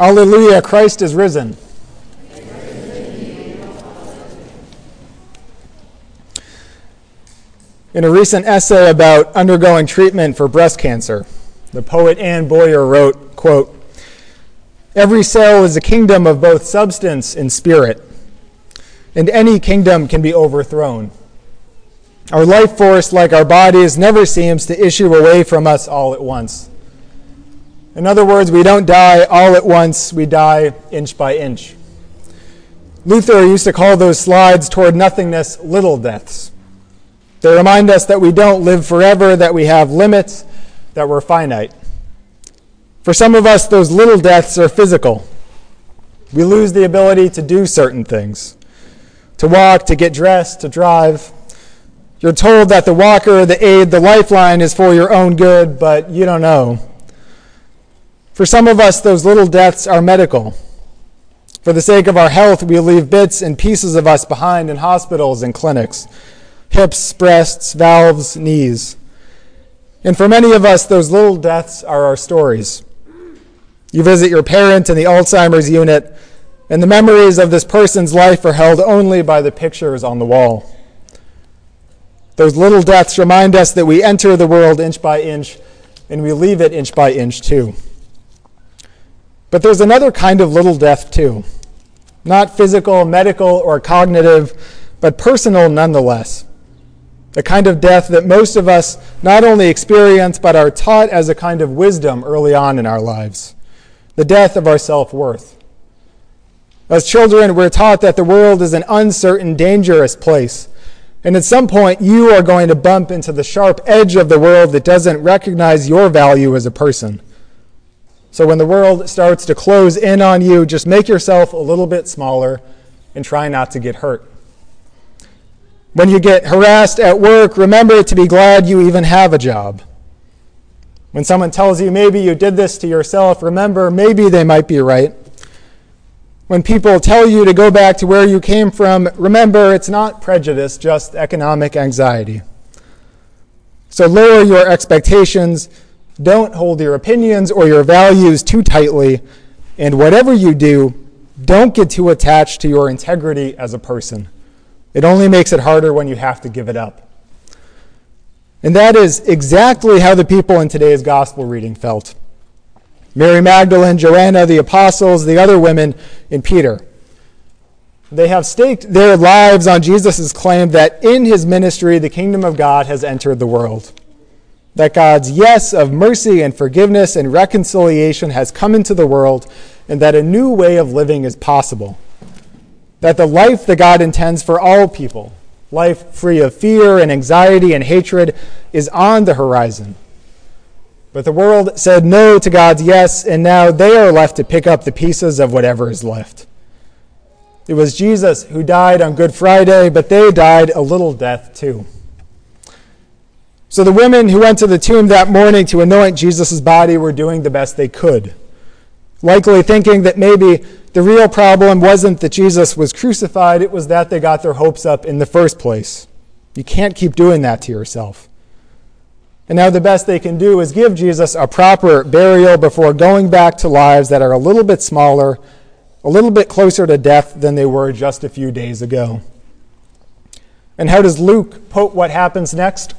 Alleluia, Christ is risen. In a recent essay about undergoing treatment for breast cancer, the poet Anne Boyer wrote, quote, Every cell is a kingdom of both substance and spirit, and any kingdom can be overthrown. Our life force, like our bodies, never seems to issue away from us all at once. In other words, we don't die all at once, we die inch by inch. Luther used to call those slides toward nothingness little deaths. They remind us that we don't live forever, that we have limits, that we're finite. For some of us, those little deaths are physical. We lose the ability to do certain things to walk, to get dressed, to drive. You're told that the walker, the aid, the lifeline is for your own good, but you don't know. For some of us, those little deaths are medical. For the sake of our health, we leave bits and pieces of us behind in hospitals and clinics hips, breasts, valves, knees. And for many of us, those little deaths are our stories. You visit your parent in the Alzheimer's unit, and the memories of this person's life are held only by the pictures on the wall. Those little deaths remind us that we enter the world inch by inch, and we leave it inch by inch too. But there's another kind of little death too. Not physical, medical, or cognitive, but personal nonetheless a kind of death that most of us not only experience but are taught as a kind of wisdom early on in our lives the death of our self worth. As children, we're taught that the world is an uncertain, dangerous place. And at some point, you are going to bump into the sharp edge of the world that doesn't recognize your value as a person. So when the world starts to close in on you, just make yourself a little bit smaller and try not to get hurt. When you get harassed at work, remember to be glad you even have a job. When someone tells you maybe you did this to yourself, remember maybe they might be right. When people tell you to go back to where you came from, remember it's not prejudice, just economic anxiety. So lower your expectations, don't hold your opinions or your values too tightly, and whatever you do, don't get too attached to your integrity as a person. It only makes it harder when you have to give it up. And that is exactly how the people in today's gospel reading felt. Mary Magdalene, Joanna, the apostles, the other women, and Peter. They have staked their lives on Jesus' claim that in his ministry the kingdom of God has entered the world. That God's yes of mercy and forgiveness and reconciliation has come into the world, and that a new way of living is possible that the life that God intends for all people, life free of fear and anxiety and hatred, is on the horizon. But the world said no to God's yes, and now they are left to pick up the pieces of whatever is left. It was Jesus who died on Good Friday, but they died a little death too. So the women who went to the tomb that morning to anoint Jesus' body were doing the best they could, likely thinking that maybe the real problem wasn't that Jesus was crucified, it was that they got their hopes up in the first place. You can't keep doing that to yourself. And now the best they can do is give Jesus a proper burial before going back to lives that are a little bit smaller, a little bit closer to death than they were just a few days ago. And how does Luke put what happens next?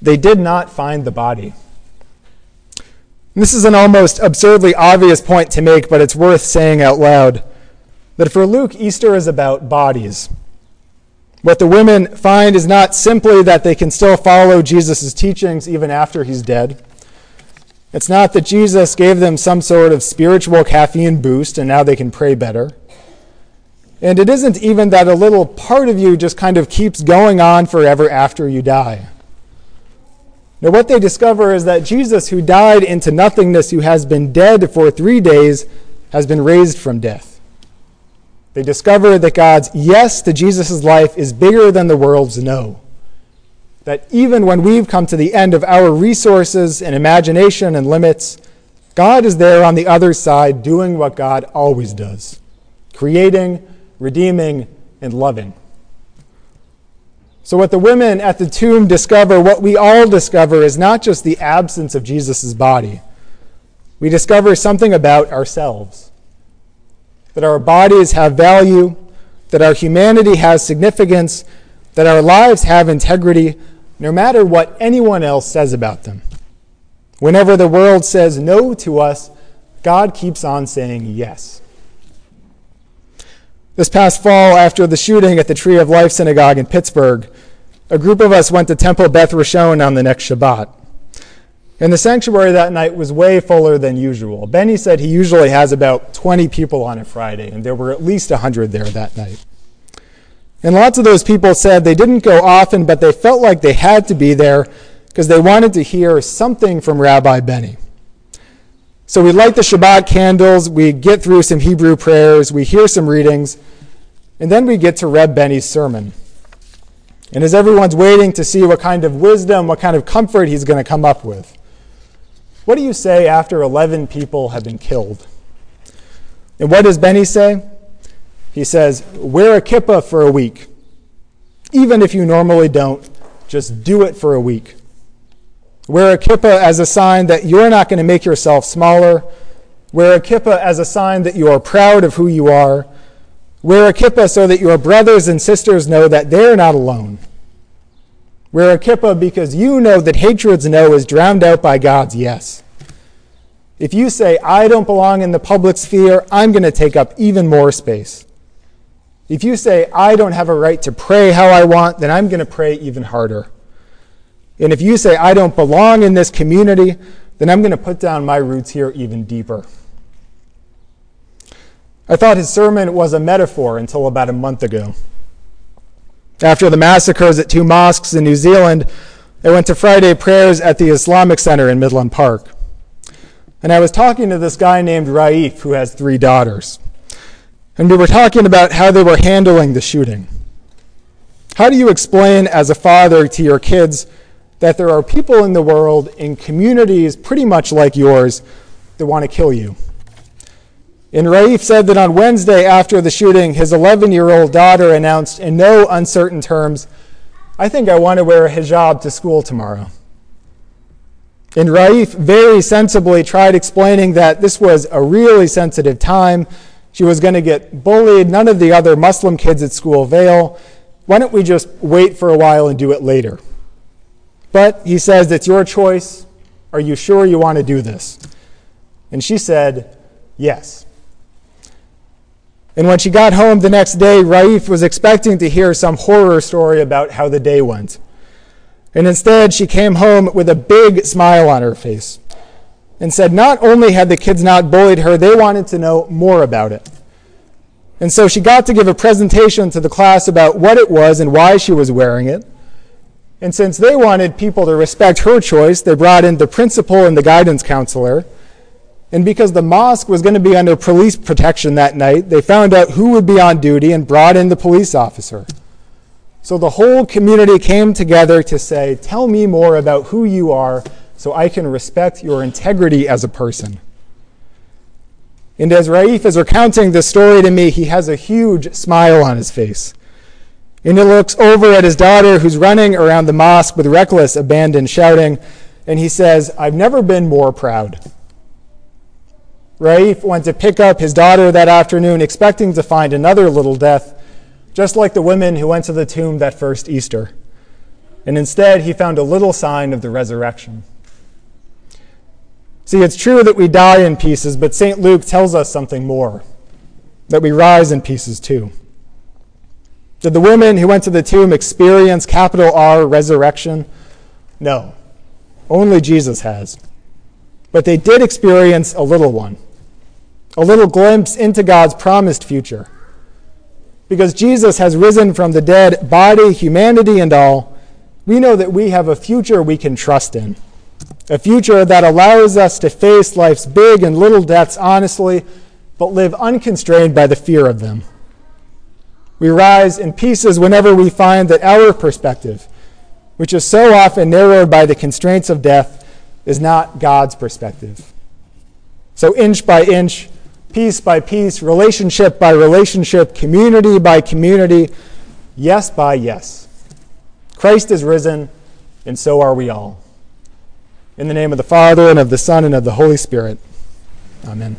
They did not find the body. This is an almost absurdly obvious point to make, but it's worth saying out loud that for Luke, Easter is about bodies. What the women find is not simply that they can still follow Jesus' teachings even after he's dead. It's not that Jesus gave them some sort of spiritual caffeine boost and now they can pray better. And it isn't even that a little part of you just kind of keeps going on forever after you die. Now, what they discover is that Jesus, who died into nothingness, who has been dead for three days, has been raised from death. They discover that God's yes to Jesus' life is bigger than the world's no. That even when we've come to the end of our resources and imagination and limits, God is there on the other side doing what God always does creating, redeeming, and loving. So, what the women at the tomb discover, what we all discover, is not just the absence of Jesus' body, we discover something about ourselves that our bodies have value, that our humanity has significance, that our lives have integrity, no matter what anyone else says about them. Whenever the world says no to us, God keeps on saying yes. This past fall, after the shooting at the Tree of Life Synagogue in Pittsburgh, a group of us went to Temple Beth Rishon on the next Shabbat. And the sanctuary that night was way fuller than usual. Benny said he usually has about 20 people on a Friday, and there were at least 100 there that night. And lots of those people said they didn't go often, but they felt like they had to be there because they wanted to hear something from Rabbi Benny. So we light the Shabbat candles, we get through some Hebrew prayers, we hear some readings, and then we get to Reb Benny's sermon. And as everyone's waiting to see what kind of wisdom, what kind of comfort he's going to come up with, what do you say after 11 people have been killed? And what does Benny say? He says, Wear a kippah for a week. Even if you normally don't, just do it for a week. Wear a kippah as a sign that you're not going to make yourself smaller. Wear a kippah as a sign that you are proud of who you are. Wear a kippah so that your brothers and sisters know that they're not alone. Wear a kippah because you know that hatred's no is drowned out by God's yes. If you say, I don't belong in the public sphere, I'm going to take up even more space. If you say, I don't have a right to pray how I want, then I'm going to pray even harder. And if you say, I don't belong in this community, then I'm going to put down my roots here even deeper. I thought his sermon was a metaphor until about a month ago. After the massacres at two mosques in New Zealand, I went to Friday prayers at the Islamic Center in Midland Park. And I was talking to this guy named Raif, who has three daughters. And we were talking about how they were handling the shooting. How do you explain as a father to your kids that there are people in the world in communities pretty much like yours that want to kill you. And Raif said that on Wednesday after the shooting, his 11 year old daughter announced in no uncertain terms, I think I want to wear a hijab to school tomorrow. And Raif very sensibly tried explaining that this was a really sensitive time. She was going to get bullied. None of the other Muslim kids at school veil. Why don't we just wait for a while and do it later? But he says, It's your choice. Are you sure you want to do this? And she said, Yes. And when she got home the next day, Raif was expecting to hear some horror story about how the day went. And instead, she came home with a big smile on her face and said not only had the kids not bullied her, they wanted to know more about it. And so she got to give a presentation to the class about what it was and why she was wearing it. And since they wanted people to respect her choice, they brought in the principal and the guidance counselor. And because the mosque was going to be under police protection that night, they found out who would be on duty and brought in the police officer. So the whole community came together to say, Tell me more about who you are so I can respect your integrity as a person. And as Raif is recounting this story to me, he has a huge smile on his face. And he looks over at his daughter who's running around the mosque with reckless abandon, shouting, and he says, I've never been more proud. Raif went to pick up his daughter that afternoon, expecting to find another little death, just like the women who went to the tomb that first Easter. And instead, he found a little sign of the resurrection. See, it's true that we die in pieces, but St. Luke tells us something more that we rise in pieces too. Did the women who went to the tomb experience capital R resurrection? No. Only Jesus has. But they did experience a little one, a little glimpse into God's promised future. Because Jesus has risen from the dead, body, humanity, and all, we know that we have a future we can trust in. A future that allows us to face life's big and little deaths honestly, but live unconstrained by the fear of them. We rise in pieces whenever we find that our perspective, which is so often narrowed by the constraints of death, is not God's perspective. So, inch by inch, piece by piece, relationship by relationship, community by community, yes by yes. Christ is risen, and so are we all. In the name of the Father, and of the Son, and of the Holy Spirit. Amen.